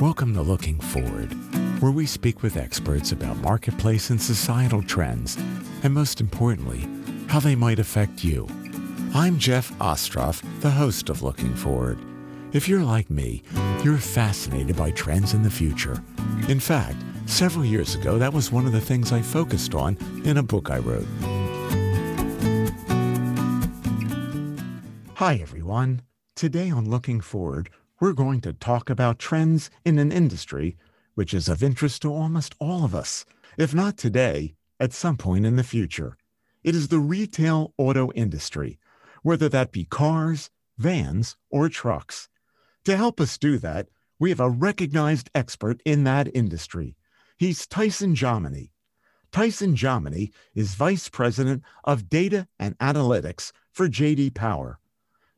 Welcome to Looking Forward, where we speak with experts about marketplace and societal trends, and most importantly, how they might affect you. I'm Jeff Ostroff, the host of Looking Forward. If you're like me, you're fascinated by trends in the future. In fact, several years ago, that was one of the things I focused on in a book I wrote. Hi, everyone. Today on Looking Forward, we're going to talk about trends in an industry which is of interest to almost all of us, if not today, at some point in the future. It is the retail auto industry, whether that be cars, vans, or trucks. To help us do that, we have a recognized expert in that industry. He's Tyson Jominy. Tyson Jominy is Vice President of Data and Analytics for JD Power.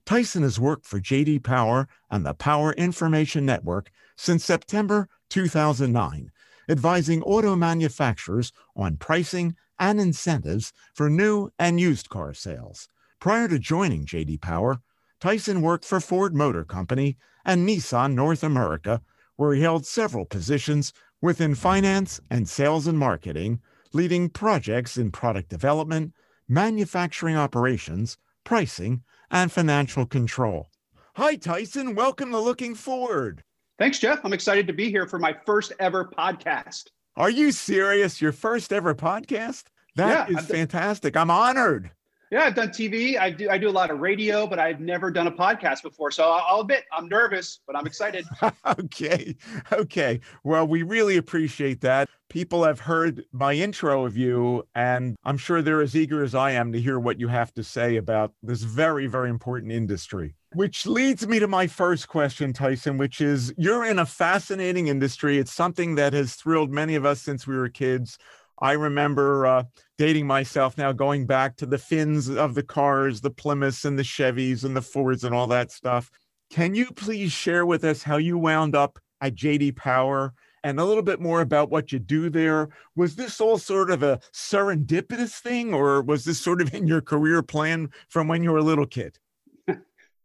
Tyson has worked for JD Power and the Power Information Network since September 2009, advising auto manufacturers on pricing and incentives for new and used car sales. Prior to joining JD Power, Tyson worked for Ford Motor Company and Nissan North America, where he held several positions within finance and sales and marketing, leading projects in product development, manufacturing operations, pricing, and financial control. Hi, Tyson. Welcome to Looking Forward. Thanks, Jeff. I'm excited to be here for my first ever podcast. Are you serious? Your first ever podcast? That yeah, is fantastic. I'm honored. Yeah, I've done TV. I do I do a lot of radio, but I've never done a podcast before. So I'll admit I'm nervous, but I'm excited. okay. Okay. Well, we really appreciate that. People have heard my intro of you, and I'm sure they're as eager as I am to hear what you have to say about this very, very important industry. Which leads me to my first question, Tyson, which is you're in a fascinating industry. It's something that has thrilled many of us since we were kids. I remember uh, dating myself now, going back to the fins of the cars, the Plymouths and the Chevys and the Fords and all that stuff. Can you please share with us how you wound up at JD Power and a little bit more about what you do there? Was this all sort of a serendipitous thing, or was this sort of in your career plan from when you were a little kid?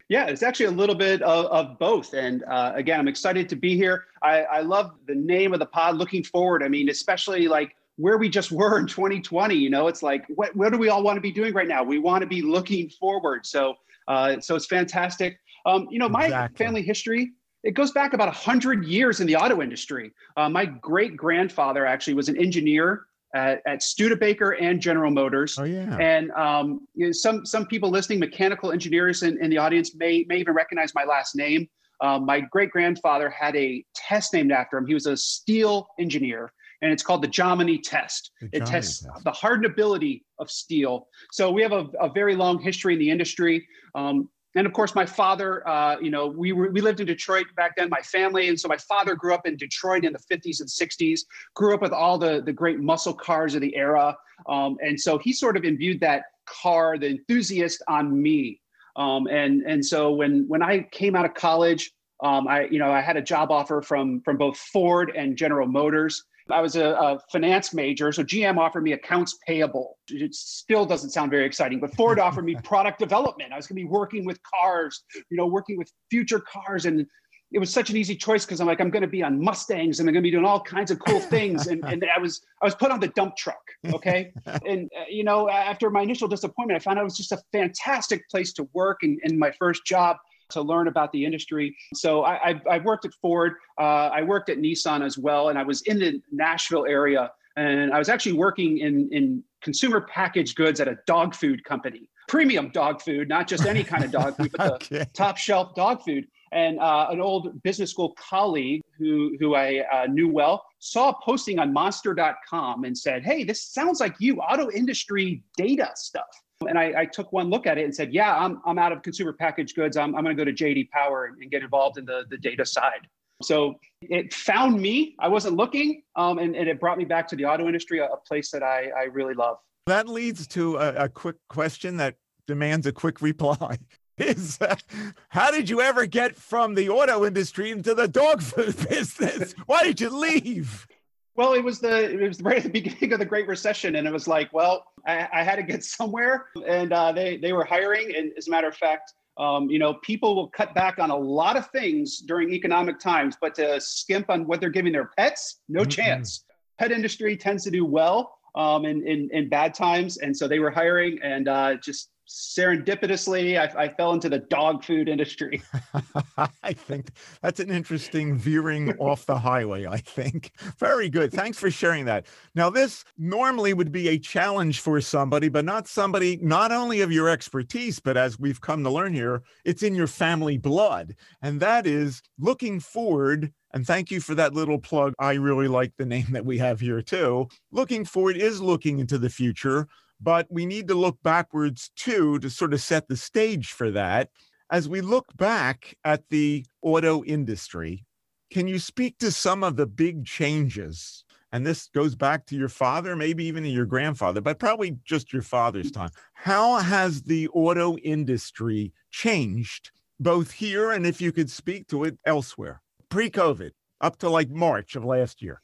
Yeah, it's actually a little bit of, of both. And uh, again, I'm excited to be here. I, I love the name of the pod, Looking Forward. I mean, especially like where we just were in 2020. You know, it's like what what do we all want to be doing right now? We want to be looking forward. So uh, so it's fantastic. Um, you know, my exactly. family history it goes back about 100 years in the auto industry. Uh, my great grandfather actually was an engineer at, at Studebaker and General Motors. Oh yeah. And um, you know, some some people listening, mechanical engineers in, in the audience may may even recognize my last name. Um, my great grandfather had a test named after him. He was a steel engineer, and it's called the Jominy test. The it tests test. the hardenability of steel. So we have a, a very long history in the industry. Um, and of course, my father, uh, you know, we, were, we lived in Detroit back then, my family. And so my father grew up in Detroit in the 50s and 60s, grew up with all the, the great muscle cars of the era. Um, and so he sort of imbued that car, the enthusiast on me. Um, and, and so when, when I came out of college, um, I, you know, I had a job offer from, from both Ford and General Motors. I was a, a, finance major, so GM offered me accounts payable. It still doesn't sound very exciting, but Ford offered me product development. I was going to be working with cars, you know, working with future cars, and it was such an easy choice because I'm like, I'm going to be on Mustangs and I'm going to be doing all kinds of cool things. And, and I was I was put on the dump truck, okay. and uh, you know, after my initial disappointment, I found out it was just a fantastic place to work and, and my first job to learn about the industry. So I, have I've worked at Ford, uh, I worked at Nissan as well, and I was in the Nashville area. And I was actually working in, in consumer packaged goods at a dog food company, premium dog food, not just any kind of dog food, but okay. the top shelf dog food. And uh, an old business school colleague who, who I uh, knew well saw a posting on monster.com and said, Hey, this sounds like you, auto industry data stuff. And I, I, took one look at it and said, yeah, I'm, I'm out of consumer packaged goods. I'm, I'm going to go to JD Power and, get involved in the, the data side. So it found me. I wasn't looking, um, and, and, it brought me back to the auto industry, a, a place that I, I, really love. That leads to a, a quick question that demands a quick reply. Is uh, how did you ever get from the auto industry into the dog food business? Why did you leave? Well, it was the it was right at the beginning of the Great Recession, and it was like, well, I, I had to get somewhere, and uh, they they were hiring, and as a matter of fact, Um, you know, people will cut back on a lot of things during economic times, but to skimp on what they're giving their pets, no mm-hmm. chance. Pet industry tends to do well um, in, in, in bad times, and so they were hiring, and uh, just serendipitously, I, I, fell into the dog food industry. I think that's an interesting veering off the highway. I think. Very good. Thanks for sharing that. Now, this normally would be a challenge for somebody, but not somebody, not only of your expertise, but as we've come to learn here, it's in your family blood. And that is looking forward and thank you for that little plug. I really like the name that we have here too. Looking forward is looking into the future, but we need to look backwards too to sort of set the stage for that. As we look back at the auto industry, can you speak to some of the big changes? And this goes back to your father, maybe even to your grandfather, but probably just your father's mm-hmm. time. How has the auto industry changed, both here and if you could speak to it elsewhere, pre COVID, up to like March of last year?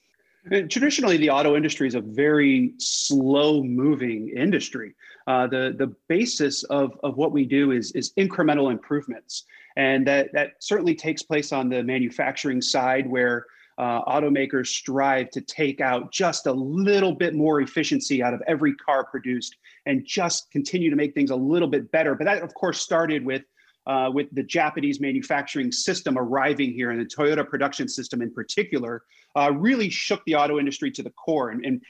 Traditionally, the auto industry is a very slow moving industry. Uh, the, the basis of, of what we do is, is incremental improvements. And that, that certainly takes place on the manufacturing side where uh, automakers strive to take out just a little bit more efficiency out of every car produced and just continue to make things a little bit better. But that, of course, started with uh, with the Japanese manufacturing system arriving here and the Toyota production system in particular, uh, really shook the auto industry to the core. And, and,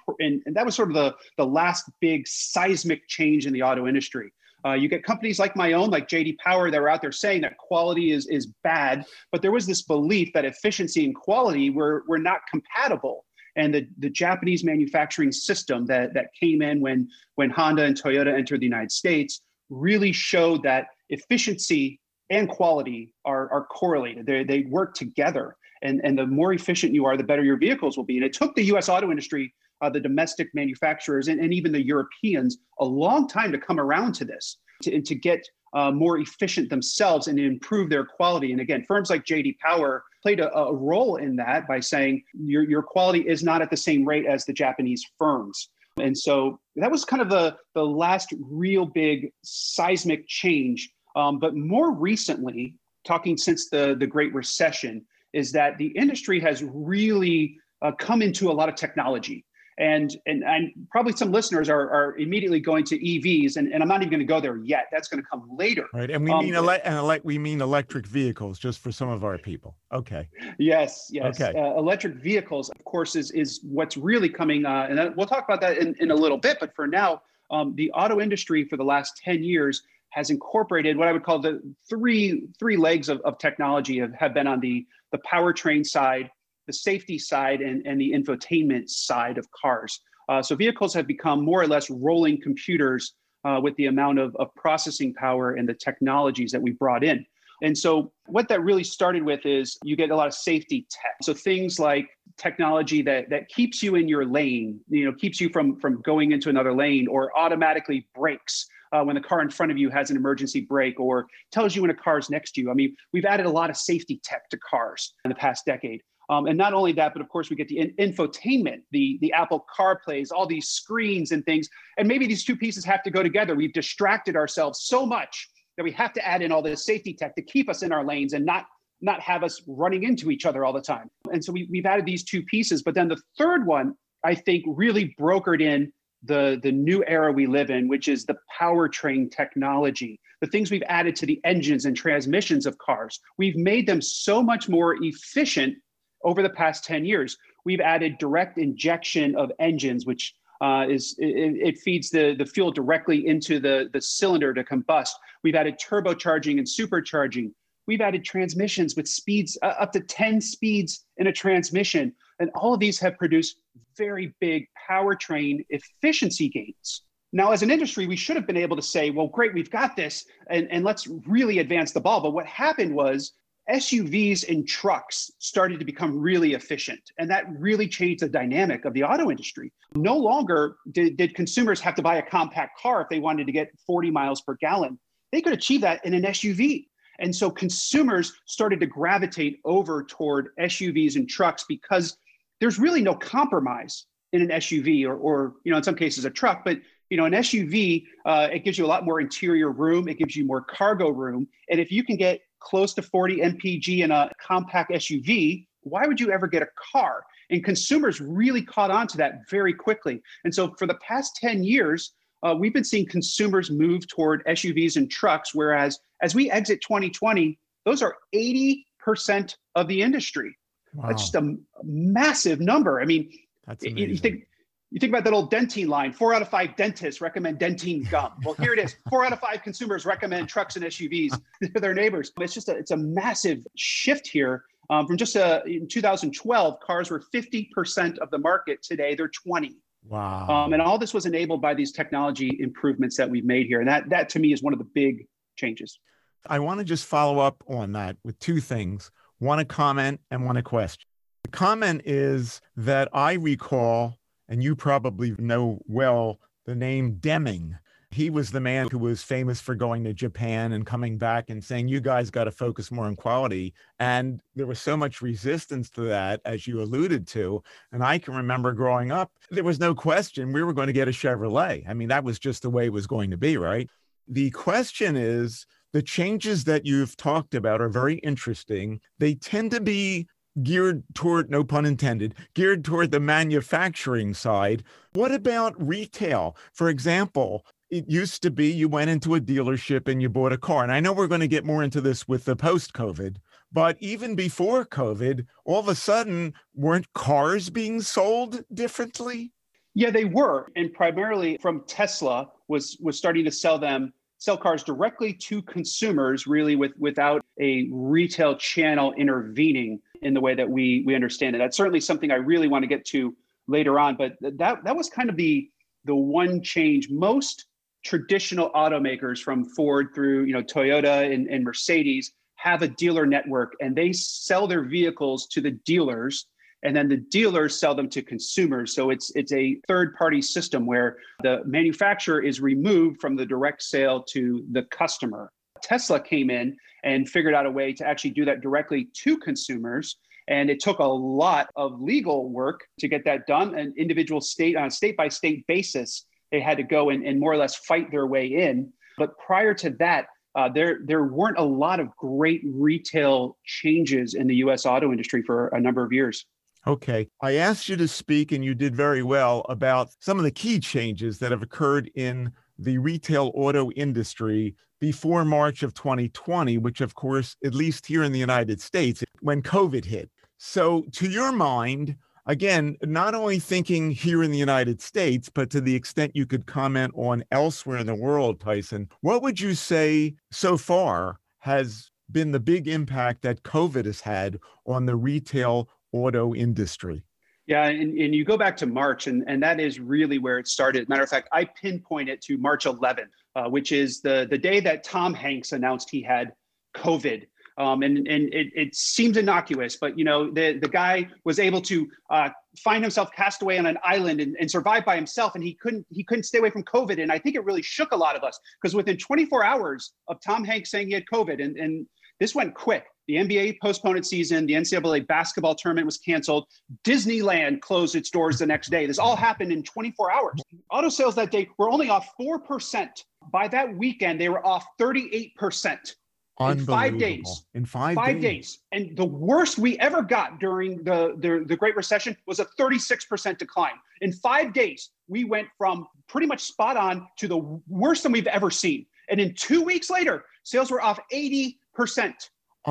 and, that was sort of the, the last big seismic change in the auto industry. Uh, you get companies like my own, like JD Power, that were out there saying that quality is, is bad, but there was this belief that efficiency and quality were, were not compatible. And the, the Japanese manufacturing system that, that came in when, when Honda and Toyota entered the United States really showed that efficiency and quality are, are correlated. They, they work together. And, and the more efficient you are, the better your vehicles will be. And it took the US auto industry, uh, the domestic manufacturers, and, and even the Europeans a long time to come around to this, to, to get uh, more efficient themselves and improve their quality. And again, firms like JD Power played a, a role in that by saying your, your quality is not at the same rate as the Japanese firms. And so that was kind of the, the last real big seismic change um, but more recently, talking since the, the Great Recession, is that the industry has really uh, come into a lot of technology. And, and, and probably some listeners are, are immediately going to EVs, and, and I'm not even going to go there yet. That's going to come later. Right, and we um, mean ele- and ele- we mean electric vehicles, just for some of our people. Okay. Yes, yes. Okay. Uh, electric vehicles, of course, is is what's really coming, uh, and we'll talk about that in, in a little bit. But for now, um, the auto industry for the last ten years has incorporated what I would call the three three legs of, of technology have, have been on the the powertrain side, the safety side, and, and the infotainment side of cars. Uh, so vehicles have become more or less rolling computers uh, with the amount of, of processing power and the technologies that we brought in. And so what that really started with is you get a lot of safety tech. So things like technology that that keeps you in your lane, you know, keeps you from from going into another lane or automatically brakes uh, when the car in front of you has an emergency brake or tells you when a car is next to you. I mean, we've added a lot of safety tech to cars in the past decade. Um, and not only that, but of course we get the in- infotainment, the the Apple CarPlays, all these screens and things. And maybe these two pieces have to go together. We've distracted ourselves so much that we have to add in all this safety tech to keep us in our lanes and not not have us running into each other all the time. And so we, we've added these two pieces. But then the third one, I think, really brokered in the, the new era we live in, which is the powertrain technology, the things we've added to the engines and transmissions of cars. We've made them so much more efficient over the past 10 years. We've added direct injection of engines, which uh, is it, it, feeds the, the fuel directly into the, the cylinder to combust. We've added turbocharging and supercharging. We've added transmissions with speeds uh, up to 10 speeds in a transmission. And all of these have produced very big powertrain efficiency gains. Now, as an industry, we should have been able to say, well, great, we've got this, and, and let's really advance the ball. But what happened was SUVs and trucks started to become really efficient. And that really changed the dynamic of the auto industry. No longer did, did, consumers have to buy a compact car if they wanted to get 40 miles per gallon. They could achieve that in an SUV. And so consumers started to gravitate over toward SUVs and trucks because there's really no compromise in an SUV or, or you know, in some cases a truck, but You know, an SUV, uh, it gives you a lot more interior room, it gives you more cargo room. And if you can get close to 40 mpg in a compact SUV, why would you ever get a car? And consumers really caught on to that very quickly. And so for the past 10 years, uh, we've been seeing consumers move toward SUVs and trucks, whereas as we exit 2020, those are 80% of the industry. Wow. That's just a massive number. I mean, you, think you think about that old Dentyne line four out of five dentists recommend Dentyne gum. Well here it is. Four out of five consumers recommend trucks and suvs to their neighbors. It's just a, it's a massive shift here. Um, from just a, uh, in 2012 cars were 50% of the market. Today they're 20 wow. Um, and all this was enabled by these technology improvements that we've made here. And that that to me is one of the big changes. I want to just follow up on that with two things one a comment and one a question the comment is that i recall and you probably know well the name Deming. He was the man who was famous for going to Japan and coming back and saying, You guys got to focus more on quality. And there was so much resistance to that, as you alluded to. And I can remember growing up, there was no question we were going to get a Chevrolet. I mean, that was just the way it was going to be, right? The question is, the changes that you've talked about are very interesting. They tend to be geared toward, no pun intended, geared toward the manufacturing side. What about retail? For example, it used to be you went into a dealership and you bought a car. And I know we're going to get more into this with the post COVID, but even before COVID, all of a sudden, weren't cars being sold differently? Yeah, they were. And primarily from Tesla was was starting to sell them sell cars directly to consumers really with without a retail channel intervening in the way that we we understand it. That's certainly something I really want to get to later on. But that that was kind of the the one change. Most traditional automakers from Ford through you know Toyota and, and Mercedes have a dealer network and they sell their vehicles to the dealers and then the dealers sell them to consumers so it's it's a third party system where the manufacturer is removed from the direct sale to the customer tesla came in and figured out a way to actually do that directly to consumers. And it took a lot of legal work to get that done. An individual state on a state by state basis, they had to go and, and more or less fight their way in. But prior to that, uh, there there weren't a lot of great retail changes in the U.S. auto industry for a number of years. Okay. I asked you to speak, and you did very well about some of the key changes that have occurred in the retail auto industry before March of 2020, which, of course, at least here in the United States, when COVID hit. So, to your mind, again, not only thinking here in the United States, but to the extent you could comment on elsewhere in the world, Tyson, what would you say so far has been the big impact that COVID has had on the retail auto industry? Yeah, and, and you go back to March, and, and that is really where it started. Matter of fact, I pinpoint it to March 11th, uh, which is the, the day that Tom Hanks announced he had COVID. Um, and and it, it seems innocuous, but you know the the guy was able to uh, find himself cast away on an island and, and survive by himself, and he couldn't he couldn't stay away from COVID. And I think it really shook a lot of us because within 24 hours of Tom Hanks saying he had COVID, and and this went quick. The NBA postponed its season. The NCAA basketball tournament was canceled. Disneyland closed its doors the next day. This all happened in 24 hours. Auto sales that day were only off 4%. By that weekend, they were off 38%. In five days. In five, five days. days. And the worst we ever got during the, the, the Great Recession was a 36% decline. In five days, we went from pretty much spot on to the worst than we've ever seen. And in two weeks later, sales were off 80%.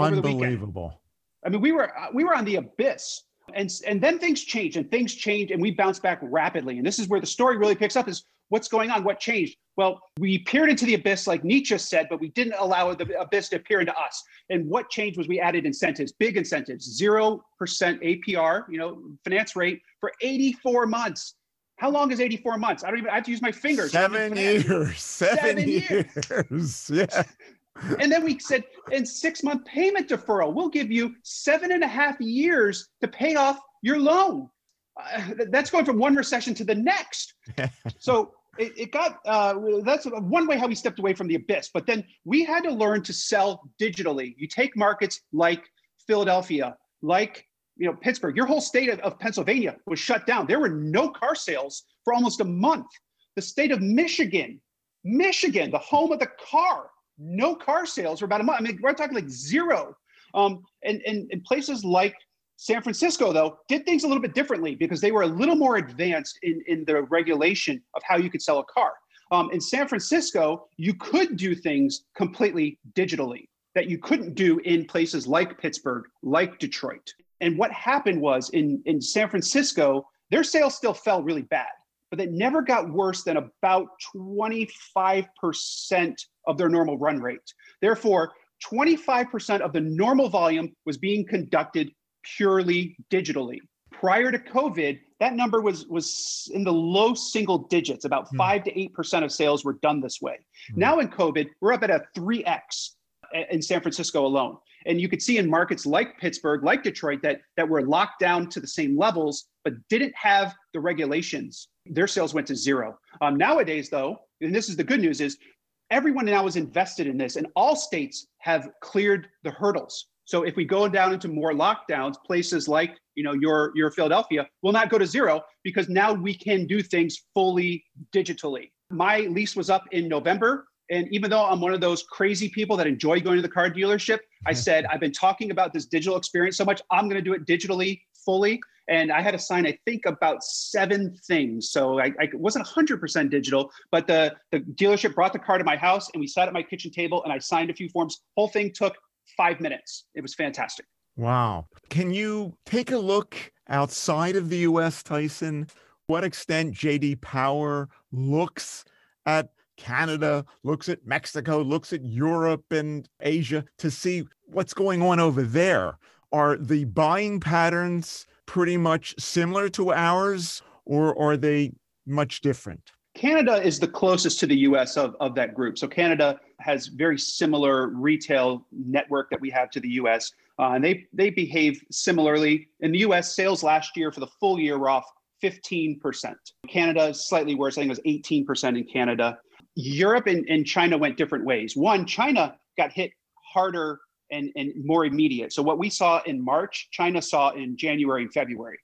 Unbelievable. I mean, we were uh, we were on the abyss, and and then things changed, and things changed, and we bounced back rapidly. And this is where the story really picks up: is what's going on, what changed. Well, we peered into the abyss, like Nietzsche said, but we didn't allow the abyss to peer into us. And what changed was we added incentives, big incentives, zero percent APR, you know, finance rate for 84 months. How long is 84 months? I don't even I have to use my fingers. Seven years. Seven, Seven years. years. Yeah and then we said, in six month payment deferral, we'll give you seven and a half years to pay off your loan. Uh, that's going from one recession to the next. so it, it got, uh, that's one way how we stepped away from the abyss. But then we had to learn to sell digitally. You take markets like Philadelphia, like you know Pittsburgh, your whole state of, of Pennsylvania was shut down. There were no car sales for almost a month the state of Michigan, Michigan, the home of the car, no car sales for about a month. I mean, we're talking like zero. Um, and, and, and places like San Francisco, though, did things a little bit differently because they were a little more advanced in, in the regulation of how you could sell a car. Um, in San Francisco, you could do things completely digitally that you couldn't do in places like Pittsburgh, like Detroit. And what happened was in, in San Francisco, their sales still fell really bad, but it never got worse than about 25% of their normal run rate. Therefore, 25% of the normal volume was being conducted purely digitally. Prior to COVID, that number was was in the low single digits. About hmm. five to eight percent of sales were done this way. Hmm. Now in COVID, we're up at a three x in San Francisco alone. And you could see in markets like Pittsburgh, like Detroit, that that were locked down to the same levels, but didn't have the regulations. Their sales went to zero. Um, nowadays, though, and this is the good news, is everyone now is invested in this, and all states have cleared the hurdles. So if we go down into more lockdowns, places like you know your your Philadelphia will not go to zero because now we can do things fully digitally. My lease was up in November. And even though I'm one of those crazy people that enjoy going to the car dealership, I said, I've been talking about this digital experience so much, I'm going to do it digitally fully. And I had to sign, I think, about seven things. So I, I wasn't 100% digital, but the, the dealership brought the car to my house and we sat at my kitchen table and I signed a few forms. Whole thing took five minutes. It was fantastic. Wow. Can you take a look outside of the US, Tyson? What extent JD Power looks at Canada, looks at Mexico, looks at Europe and Asia to see what's going on over there. Are the buying patterns pretty much similar to ours, or are they much different? Canada is the closest to the US of, of that group. So Canada has very similar retail network that we have to the US. Uh, and they, they behave similarly. In the US, sales last year for the full year were off 15%. Canada is slightly worse. I think it was 18% in Canada. Europe and, and China went different ways. One, China got hit harder and, and more immediate. So what we saw in March, China saw in January and February.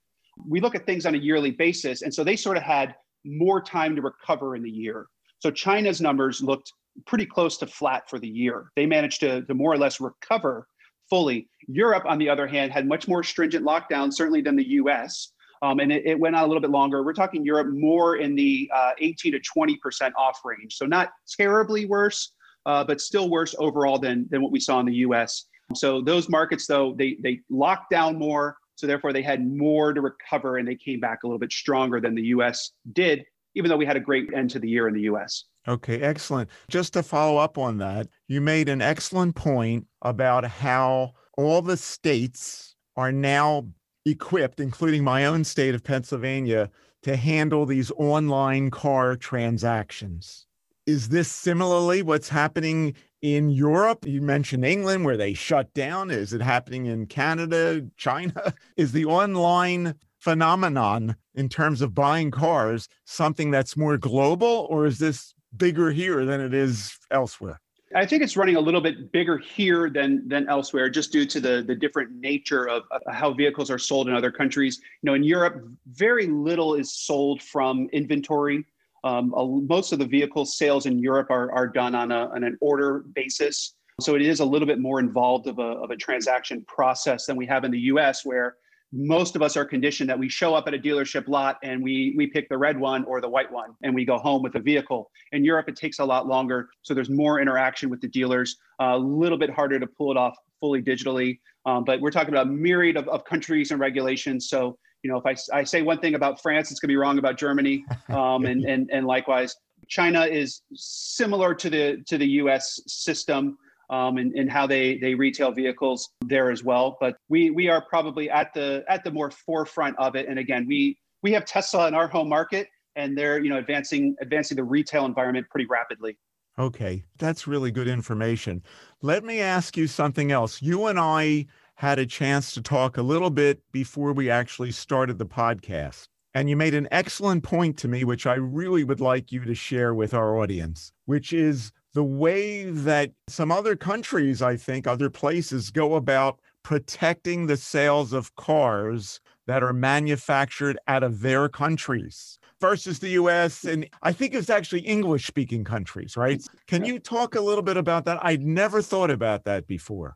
We look at things on a yearly basis. And so they sort of had more time to recover in the year. So China's numbers looked pretty close to flat for the year. They managed to, to more or less recover fully. Europe, on the other hand, had much more stringent lockdowns, certainly than the US. Um, and it, it, went on a little bit longer. We're talking Europe more in the uh, 18 to 20% off range. So not terribly worse, uh, but still worse overall than, than what we saw in the US. So those markets, though, they, they locked down more. So therefore, they had more to recover and they came back a little bit stronger than the US did, even though we had a great end to the year in the US. Okay, excellent. Just to follow up on that, you made an excellent point about how all the states are now equipped, including my own state of Pennsylvania, to handle these online car transactions. Is this similarly what's happening in Europe? You mentioned England where they shut down. Is it happening in Canada, China? Is the online phenomenon in terms of buying cars something that's more global, or is this bigger here than it is elsewhere? I think it's running a little bit bigger here than than elsewhere, just due to the the different nature of, of how vehicles are sold in other countries. You know, in Europe, very little is sold from inventory. Um, most of the vehicle sales in Europe are, are done on, a, on an order basis. So it is a little bit more involved of a, of a transaction process than we have in the US, where most of us are conditioned that we show up at a dealership lot and we we pick the red one or the white one and we go home with a vehicle. In Europe, it takes a lot longer, so there's more interaction with the dealers. A little bit harder to pull it off fully digitally, um, but we're talking about a myriad of, of countries and regulations. So you know, if I, I say one thing about France, it's going to be wrong about Germany, um, and and and likewise. China is similar to the to the U.S. system um, and, and how they they retail vehicles there as well. But we we are probably at the at the more forefront of it. And again, we we have Tesla in our home market, and they're you know advancing advancing the retail environment pretty rapidly. Okay, that's really good information. Let me ask you something else. You and I had a chance to talk a little bit before we actually started the podcast. And you made an excellent point to me, which I really would like you to share with our audience, which is the way that some other countries, I think, other places go about protecting the sales of cars that are manufactured out of their countries. versus the US. And I think it's actually English speaking countries, right? Can you talk a little bit about that? I'd never thought about that before.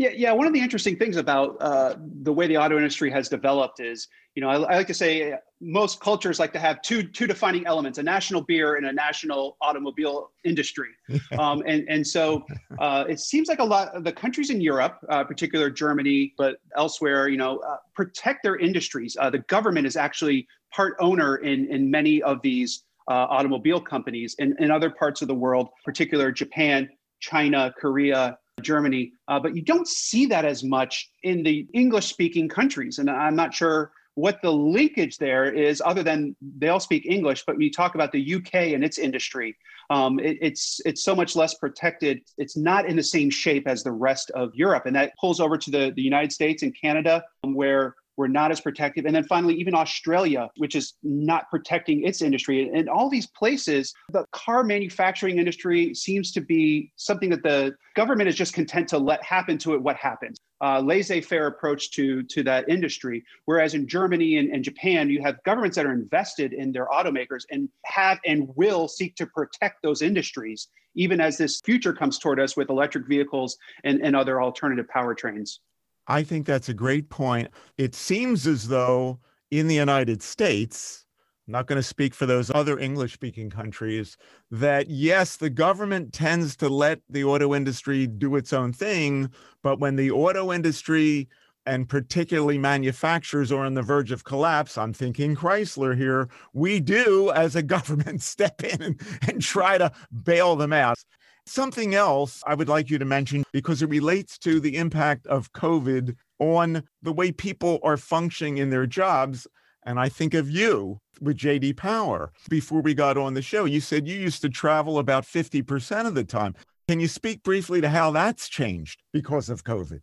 Yeah, yeah. One of the interesting things about uh, the way the auto industry has developed is, you know, I, I, like to say most cultures like to have two two defining elements: a national beer and a national automobile industry. um, and and so uh, it seems like a lot of the countries in Europe, uh, particular Germany, but elsewhere, you know, uh, protect their industries. Uh, the government is actually part owner in in many of these uh, automobile companies. In in other parts of the world, particular Japan, China, Korea. Germany, uh, but you don't see that as much in the English speaking countries. And I'm not sure what the linkage there is, other than they all speak English. But when you talk about the UK and its industry, um, it, it's it's so much less protected. It's not in the same shape as the rest of Europe, and that pulls over to the, the United States and Canada, where we're not as protective. And then finally, even Australia, which is not protecting its industry. And all these places, the car manufacturing industry seems to be something that the government is just content to let happen to it what happens. Uh, laissez-faire approach to, to that industry. Whereas in Germany and, and Japan, you have governments that are invested in their automakers and have and will seek to protect those industries, even as this future comes toward us with electric vehicles and, and other alternative powertrains. I think that's a great point. It seems as though in the United States, I'm not going to speak for those other English speaking countries, that yes, the government tends to let the auto industry do its own thing. But when the auto industry and particularly manufacturers are on the verge of collapse, I'm thinking Chrysler here, we do as a government step in and, and try to bail them out. Something else I would like you to mention because it relates to the impact of COVID on the way people are functioning in their jobs. And I think of you with JD Power. Before we got on the show, you said you used to travel about 50% of the time. Can you speak briefly to how that's changed because of COVID?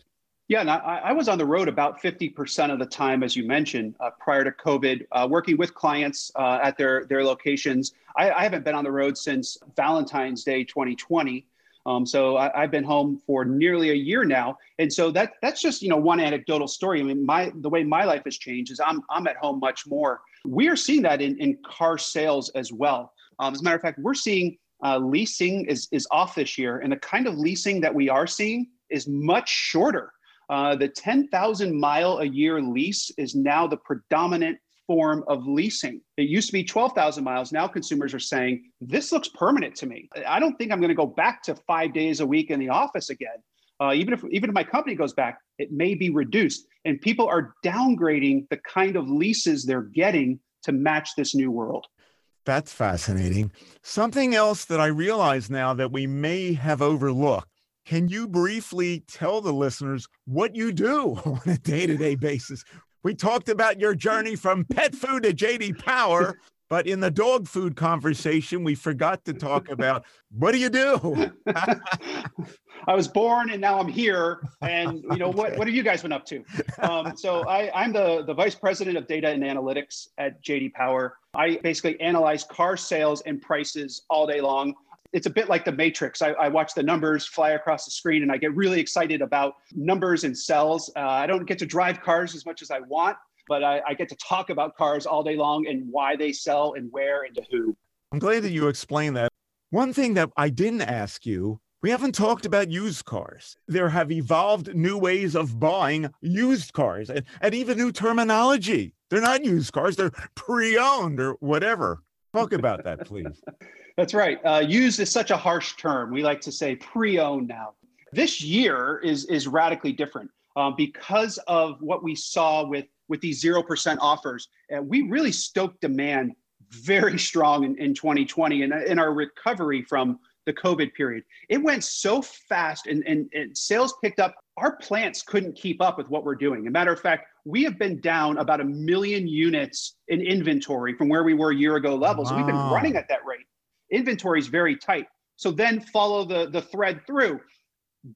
Yeah, and I, I, was on the road about 50% of the time, as you mentioned, uh, prior to COVID, uh, working with clients uh, at their, their locations. I, I, haven't been on the road since Valentine's Day 2020. Um, so I, have been home for nearly a year now, and so that that's just you know one anecdotal story. I mean, my the way my life has changed is I'm I'm at home much more. We are seeing that in, in car sales as well. Um, as a matter of fact, we're seeing uh, leasing is is off this year, and the kind of leasing that we are seeing is much shorter. Uh, the 10,000 mile a year lease is now the predominant form of leasing. It used to be 12,000 miles. Now consumers are saying, this looks permanent to me. I don't think I'm going to go back to five days a week in the office again. Uh, even if even if my company goes back, it may be reduced. And people are downgrading the kind of leases they're getting to match this new world. That's fascinating. Something else that I realize now that we may have overlooked can you briefly tell the listeners what you do on a day to day basis? We talked about your journey from pet food to JD Power, but in the dog food conversation, we forgot to talk about what do you do? I was born and now I'm here. And you know what? What have you guys been up to? Um, so I, I'm the the vice president of data and analytics at JD Power. I basically analyze car sales and prices all day long it's a bit like the matrix I, I, watch the numbers fly across the screen and i get really excited about numbers and cells uh, i don't get to drive cars as much as i want but I, I, get to talk about cars all day long and why they sell and where and to who i'm glad that you explained that one thing that i didn't ask you we haven't talked about used cars. There have evolved new ways of buying used cars and, and even new terminology. They're not used cars, they're pre owned or whatever. Talk about that, please. That's right. Uh, used is such a harsh term. We like to say pre-owned now. This year is is radically different um, because of what we saw with with these zero percent offers. And we really stoked demand very strong in, in 2020 and in our recovery from the COVID period. It went so fast and, and, and sales picked up. Our plants couldn't keep up with what we're doing. As a matter of fact, we have been down about a million units in inventory from where we were a year ago levels. Wow. We've been running at that rate inventory is very tight. So then follow the, the thread through.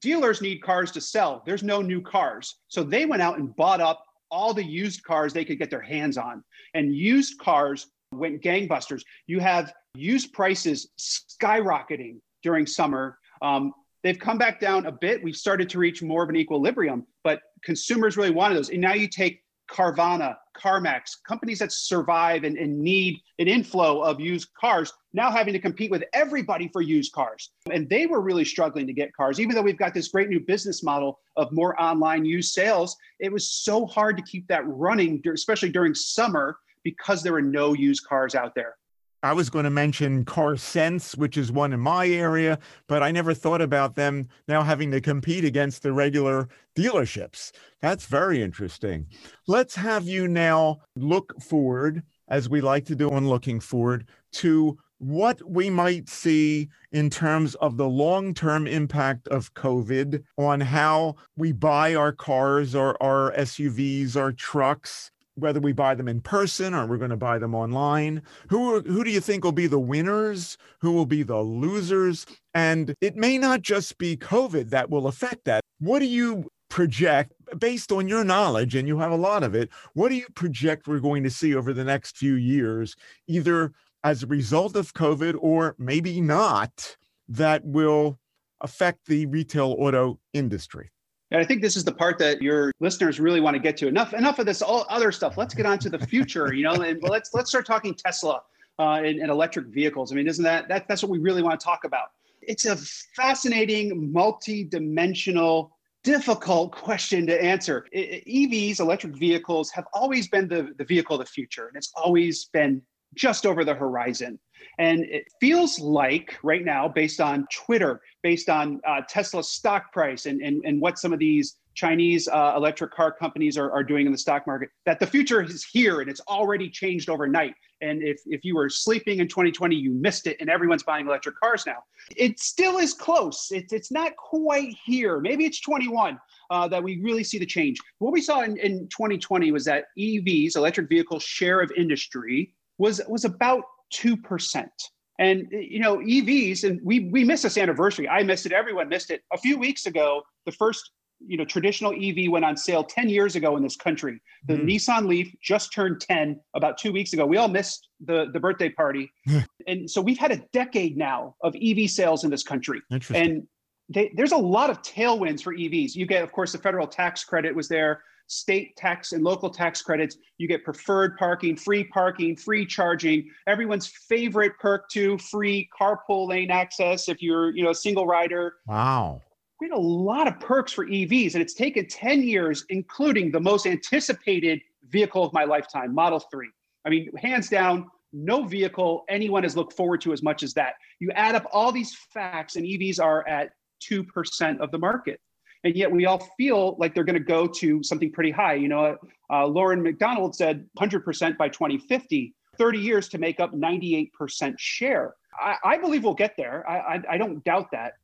Dealers need cars to sell. There's no new cars. So they went out and bought up all the used cars they could get their hands on. And used cars went gangbusters. You have used prices skyrocketing during summer. Um, they've come back down a bit. We've started to reach more of an equilibrium, but consumers really wanted those. And now you take Carvana, CarMax, companies that survive and, and, need an inflow of used cars, now having to compete with everybody for used cars. And they were really struggling to get cars. Even though we've got this great new business model of more online used sales, it was so hard to keep that running, especially during summer, because there were no used cars out there. I was going to mention CarSense, which is one in my area, but I never thought about them now having to compete against the regular dealerships. That's very interesting. Let's have you now look forward, as we like to do on Looking Forward, to what we might see in terms of the long term impact of COVID on how we buy our cars or our SUVs, our trucks, whether we buy them in person or we're going to buy them online. Who who do you think will be the winners? Who will be the losers? And it may not just be COVID that will affect that. What do you project based on your knowledge and you have a lot of it? What do you project we're going to see over the next few years either as a result of COVID or maybe not that will affect the retail auto industry? And I think this is the part that your listeners really want to get to. Enough, enough of this all other stuff. Let's get on to the future. You know, and let's let's start talking Tesla uh, and, and electric vehicles. I mean, isn't that, that that's what we really want to talk about? It's a fascinating, multi-dimensional, difficult question to answer. EVs, electric vehicles, have always been the, the vehicle of the future, and it's always been just over the horizon. And it feels like right now, based on Twitter, based on uh, Tesla's stock price, and, and, and what some of these Chinese uh, electric car companies are, are doing in the stock market, that the future is here and it's already changed overnight. And if, if you were sleeping in 2020, you missed it, and everyone's buying electric cars now. It still is close. It's, it's not quite here. Maybe it's 21 uh, that we really see the change. What we saw in, in 2020 was that EVs, electric vehicle share of industry, was was about two percent. And you know, EVs, and we we missed this anniversary. I missed it. Everyone missed it. A few weeks ago, the first you know traditional EV went on sale 10 years ago in this country. The mm. Nissan Leaf just turned 10 about two weeks ago. We all missed the the birthday party, and so we've had a decade now of EV sales in this country. And they, there's a lot of tailwinds for EVs. You get, of course, the federal tax credit was there state tax and local tax credits. You get preferred parking, free parking, free charging. Everyone's favorite perk too, free carpool lane access if you're, you know, a single rider. Wow. We had a lot of perks for EVs, and it's taken 10 years, including the most anticipated vehicle of my lifetime, Model 3. I mean, hands down, no vehicle anyone has looked forward to as much as that. You add up all these facts, and EVs are at 2% of the market and yet we all feel like they're going to go to something pretty high. You know, uh, Lauren McDonald said 100% by 2050, 30 years to make up 98% share. I, I believe we'll get there. I, I, I don't doubt that,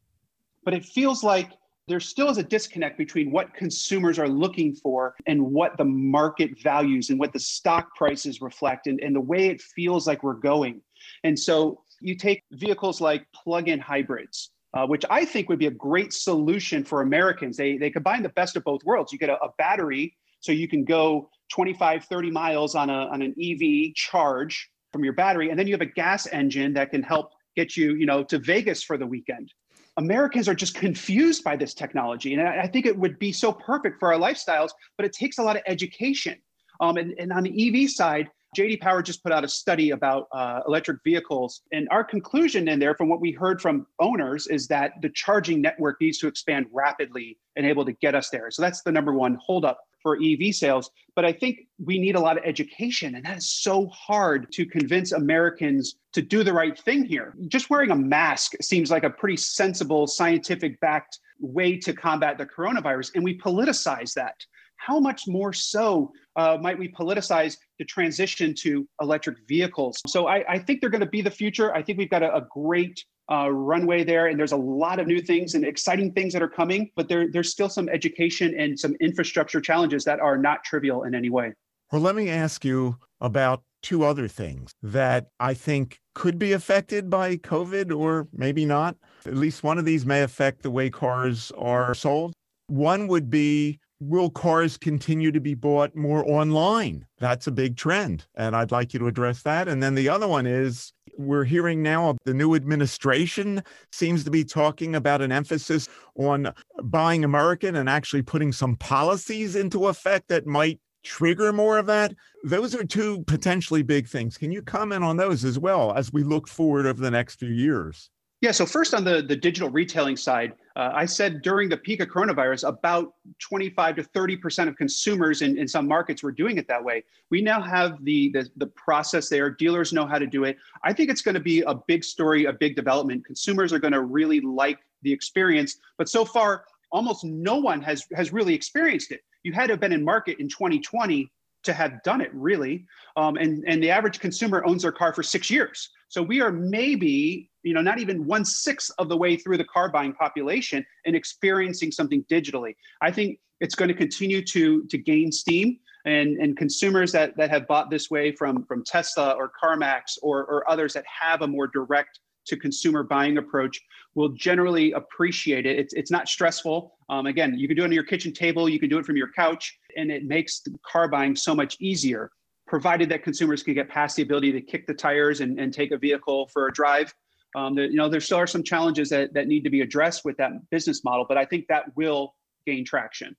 but it feels like there still is a disconnect between what consumers are looking for and what the market values and what the stock prices reflect and, and the way it feels like we're going. And so you take vehicles like plug-in hybrids uh, which I think would be a great solution for Americans. They, they combine the best of both worlds. You get a, a battery, so you can go 25, 30 miles on, a, on an EV charge from your battery, and then you have a gas engine that can help get you, you know, to Vegas for the weekend. Americans are just confused by this technology, and I, I think it would be so perfect for our lifestyles, but it takes a lot of education. Um, and, and on the EV side, JD Power just put out a study about uh, electric vehicles. And our conclusion in there, from what we heard from owners, is that the charging network needs to expand rapidly and able to get us there. So that's the number one holdup for EV sales. But I think we need a lot of education, and that is so hard to convince Americans to do the right thing here. Just wearing a mask seems like a pretty sensible, scientific backed way to combat the coronavirus, and we politicize that how much more so uh, might we politicize the transition to electric vehicles? So I, I think they're going to be the future. I think we've got a, a great uh, runway there, and there's a lot of new things and exciting things that are coming. But there, there's still some education and some infrastructure challenges that are not trivial in any way. Well, let me ask you about two other things that I think could be affected by COVID or maybe not. At least one of these may affect the way cars are sold. One would be will cars continue to be bought more online? That's a big trend. And I'd like you to address that. And then the other one is we're hearing now the new administration seems to be talking about an emphasis on buying American and actually putting some policies into effect that might trigger more of that? Those are two potentially big things. Can you comment on those as well as we look forward over the next few years? Yeah, so first on the, the digital retailing side, uh, I said during the peak of coronavirus, about 25 to 30% of consumers in, in some markets were doing it that way. We now have the, the, the process there. Dealers know how to do it. I think it's going to be a big story, a big development. Consumers are going to really like the experience. But so far, almost no one has, has really experienced it. You had to have been in market in 2020 to have done it really um, and and the average consumer owns their car for six years so we are maybe you know not even one sixth of the way through the car buying population and experiencing something digitally i think it's going to continue to to gain steam and and consumers that that have bought this way from from tesla or carmax or or others that have a more direct to consumer buying approach will generally appreciate it. It's, it's not stressful. Um, again, you can do it on your kitchen table, you can do it from your couch, and it makes car buying so much easier, provided that consumers can get past the ability to kick the tires and, and take a vehicle for a drive. Um, you know, there still are some challenges that, that need to be addressed with that business model, but I think that will gain traction.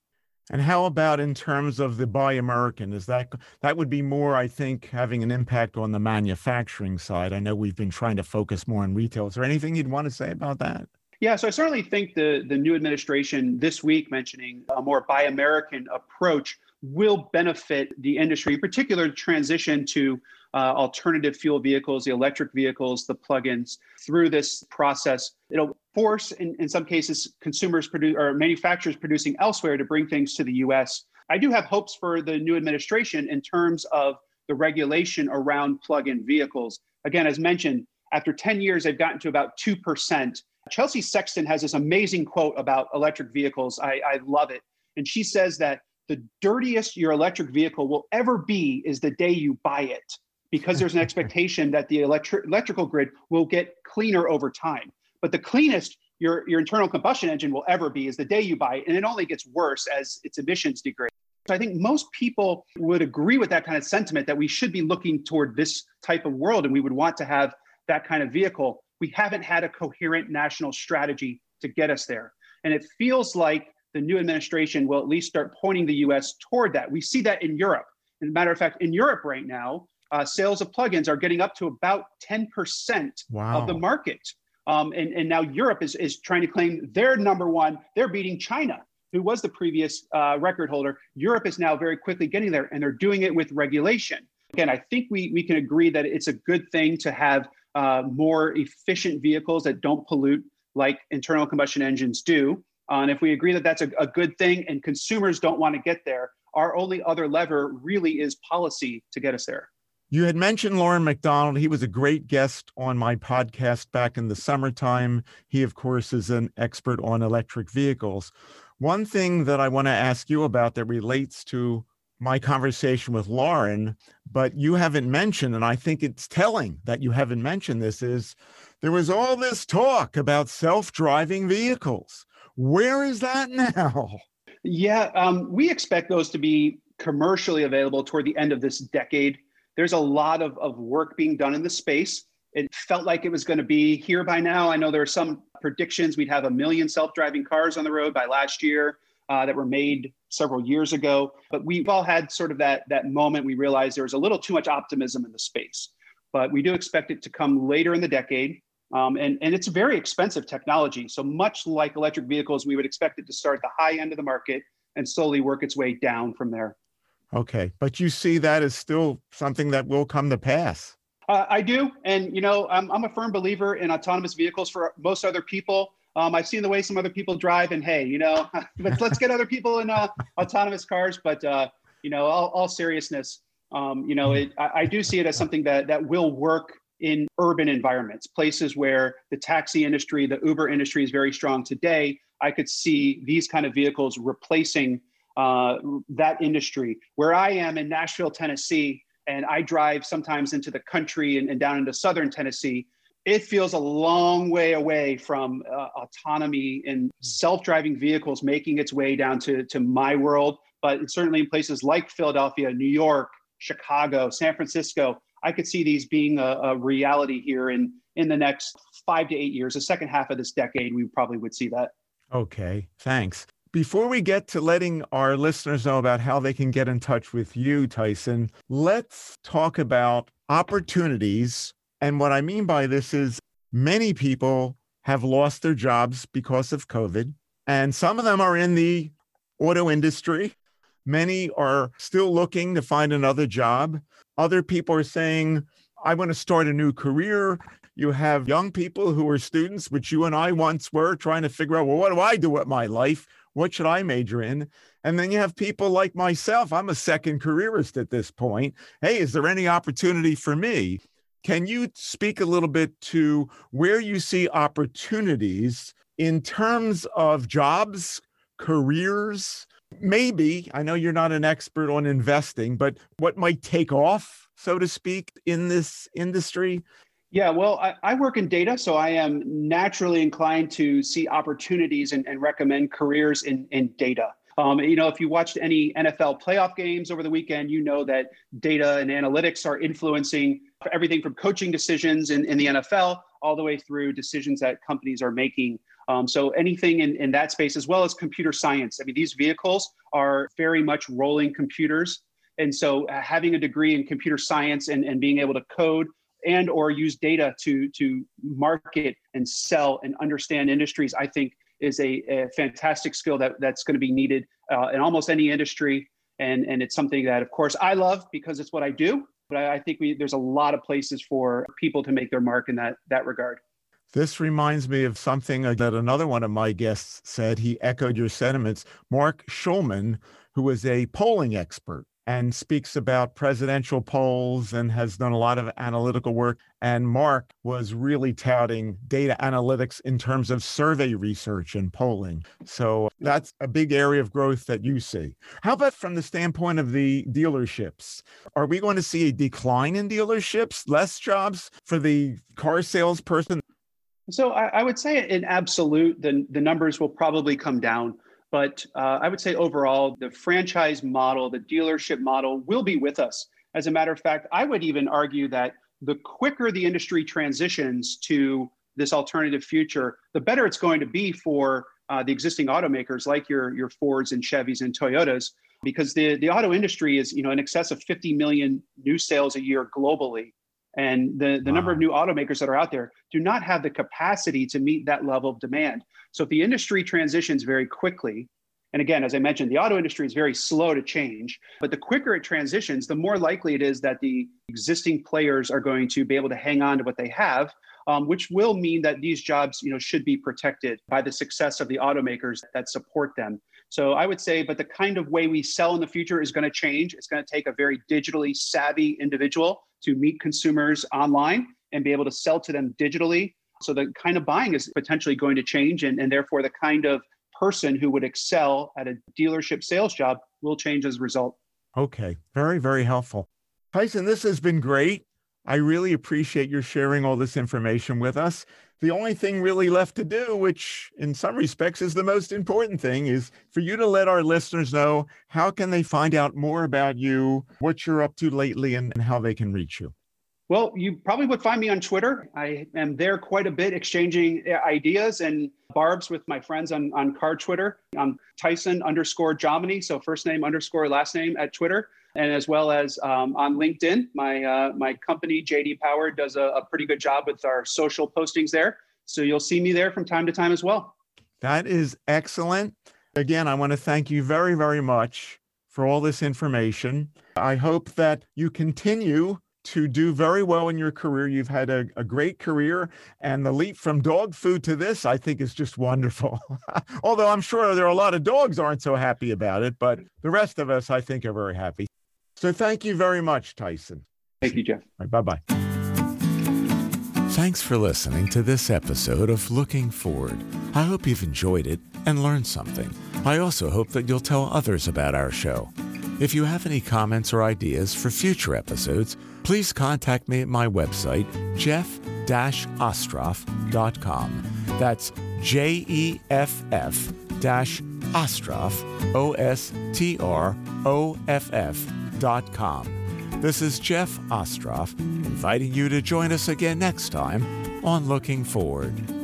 And how about in terms of the Buy American? Is that that would be more, I think, having an impact on the manufacturing side? I know we've been trying to focus more on retail. Is there anything you'd want to say about that? Yeah, so I certainly think the the new administration this week mentioning a more Buy American approach will benefit the industry, in particular the transition to uh, alternative fuel vehicles, the electric vehicles, the plugins through this process. It'll force, in, in some cases, consumers produce or manufacturers producing elsewhere to bring things to the US. I do have hopes for the new administration in terms of the regulation around plug-in vehicles. Again, as mentioned, after 10 years, they've gotten to about 2%. Chelsea Sexton has this amazing quote about electric vehicles. I, I love it. And she says that the dirtiest your electric vehicle will ever be is the day you buy it because there's an expectation that the electri- electrical grid will get cleaner over time. But the cleanest your, your internal combustion engine will ever be is the day you buy it, and it only gets worse as its emissions degrade. So I think most people would agree with that kind of sentiment that we should be looking toward this type of world and we would want to have that kind of vehicle. We haven't had a coherent national strategy to get us there. And it feels like the new administration will at least start pointing the US toward that. We see that in Europe. As a matter of fact, in Europe right now, uh, sales of plugins are getting up to about 10% wow. of the market. Um, and, and now Europe is, is trying to claim they're number one. They're beating China, who was the previous uh, record holder. Europe is now very quickly getting there, and they're doing it with regulation. Again, I think we, we can agree that it's a good thing to have uh, more efficient vehicles that don't pollute like internal combustion engines do. Uh, and if we agree that that's a, a good thing and consumers don't want to get there, our only other lever really is policy to get us there. You had mentioned Loren McDonald. He was a great guest on my podcast back in the summertime. He, of course, is an expert on electric vehicles. One thing that I want to ask you about that relates to my conversation with Loren, but you haven't mentioned, and I think it's telling that you haven't mentioned this, is there was all this talk about self driving vehicles. Where is that now? Yeah, um, we expect those to be commercially available toward the end of this decade there's a lot of, of work being done in the space. It felt like it was going to be here by now. I know there are some predictions we'd have a million self driving cars on the road by last year uh, that were made several years ago. But we've all had sort of that, that moment we realized there was a little too much optimism in the space. But we do expect it to come later in the decade. Um, and, and it's very expensive technology. So much like electric vehicles, we would expect it to start at the high end of the market and slowly work its way down from there. Okay, but you see that as still something that will come to pass. Uh, I do, and you know, I'm, I'm a firm believer in autonomous vehicles for most other people. Um, I've seen the way some other people drive, and hey, you know, let's let's get other people in uh, autonomous cars. But uh, you know, all, all seriousness, um, you know, it, I, I do see it as something that that will work in urban environments, places where the taxi industry, the Uber industry is very strong today. I could see these kind of vehicles replacing uh, that industry. Where I am in Nashville, Tennessee, and I drive sometimes into the country and, and down into southern Tennessee, it feels a long way away from uh, autonomy and self-driving vehicles making its way down to, to my world. But certainly in places like Philadelphia, New York, Chicago, San Francisco, I could see these being a, a reality here in, in the next five to eight years. The second half of this decade, we probably would see that. Okay, thanks. Before we get to letting our listeners know about how they can get in touch with you, Tyson, let's talk about opportunities. And what I mean by this is many people have lost their jobs because of COVID, and some of them are in the auto industry. Many are still looking to find another job. Other people are saying, I want to start a new career. You have young people who are students, which you and I once were, trying to figure out, well, what do I do with my life? What should I major in? And then you have people like myself. I'm a second careerist at this point. Hey, is there any opportunity for me? Can you speak a little bit to where you see opportunities in terms of jobs, careers? Maybe, I know you're not an expert on investing, but what might take off, so to speak, in this industry? Yeah, well, I, I, work in data, so I am naturally inclined to see opportunities and, and recommend careers in, in data. Um, you know, if you watched any NFL playoff games over the weekend, you know that data and analytics are influencing everything from coaching decisions in, in the NFL all the way through decisions that companies are making. Um, so anything in, in that space, as well as computer science. I mean, these vehicles are very much rolling computers. And so uh, having a degree in computer science and, and being able to code and or use data to to market and sell and understand industries i think is a, a fantastic skill that that's going to be needed uh, in almost any industry and and it's something that of course i love because it's what i do but i, I think we, there's a lot of places for people to make their mark in that that regard this reminds me of something uh, that another one of my guests said. He echoed your sentiments. Mark Schulman, who was a polling expert and speaks about presidential polls and has done a lot of analytical work. And Mark was really touting data analytics in terms of survey research and polling. So that's a big area of growth that you see. How about from the standpoint of the dealerships? Are we going to see a decline in dealerships, less jobs for the car salesperson? So I, I would say in absolute, the, the numbers will probably come down. But uh, I would say overall, the franchise model, the dealership model will be with us. As a matter of fact, I would even argue that the quicker the industry transitions to this alternative future, the better it's going to be for uh, the existing automakers like your, your Fords and Chevys and Toyotas, because the, the auto industry is you know in excess of 50 million new sales a year globally. And the, the wow. number of new automakers that are out there do not have the capacity to meet that level of demand. So if the industry transitions very quickly, and again, as I mentioned, the auto industry is very slow to change, but the quicker it transitions, the more likely it is that the existing players are going to be able to hang on to what they have, um, which will mean that these jobs, you know, should be protected by the success of the automakers that support them. So I would say, but the kind of way we sell in the future is going to change. It's going to take a very digitally savvy individual to meet consumers online and be able to sell to them digitally. So the kind of buying is potentially going to change, and, and therefore the kind of person who would excel at a dealership sales job will change as a result. Okay, very, very helpful. Tyson, this has been great. I really appreciate your sharing all this information with us. The only thing really left to do, which in some respects is the most important thing, is for you to let our listeners know how can they find out more about you, what you're up to lately, and, and how they can reach you. Well, you probably would find me on Twitter. I am there quite a bit, exchanging ideas and barbs with my friends on, on car Twitter. I'm Tyson underscore Jominy, so first name underscore last name at Twitter and as well as um, on LinkedIn. My uh, my company JD Power does a, a pretty good job with our social postings there, so you'll see me there from time to time as well. That is excellent. Again, I want to thank you very very much for all this information. I hope that you continue to do very well in your career. You've had a, a, great career, and the leap from dog food to this, I think, is just wonderful. Although I'm sure there are a lot of dogs aren't so happy about it, but the rest of us, I think, are very happy. So thank you very much, Tyson. Thank you, Jeff. Right, bye bye. Thanks for listening to this episode of Looking Forward. I hope you've enjoyed it and learned something. I also hope that you'll tell others about our show. If you have any comments or ideas for future episodes, please contact me at my website, jeff-ostroff.com. That's J E F F dash Ostroff, O S T R O F F this is Jeff Ostroff inviting you to join us again next time on Looking Forward.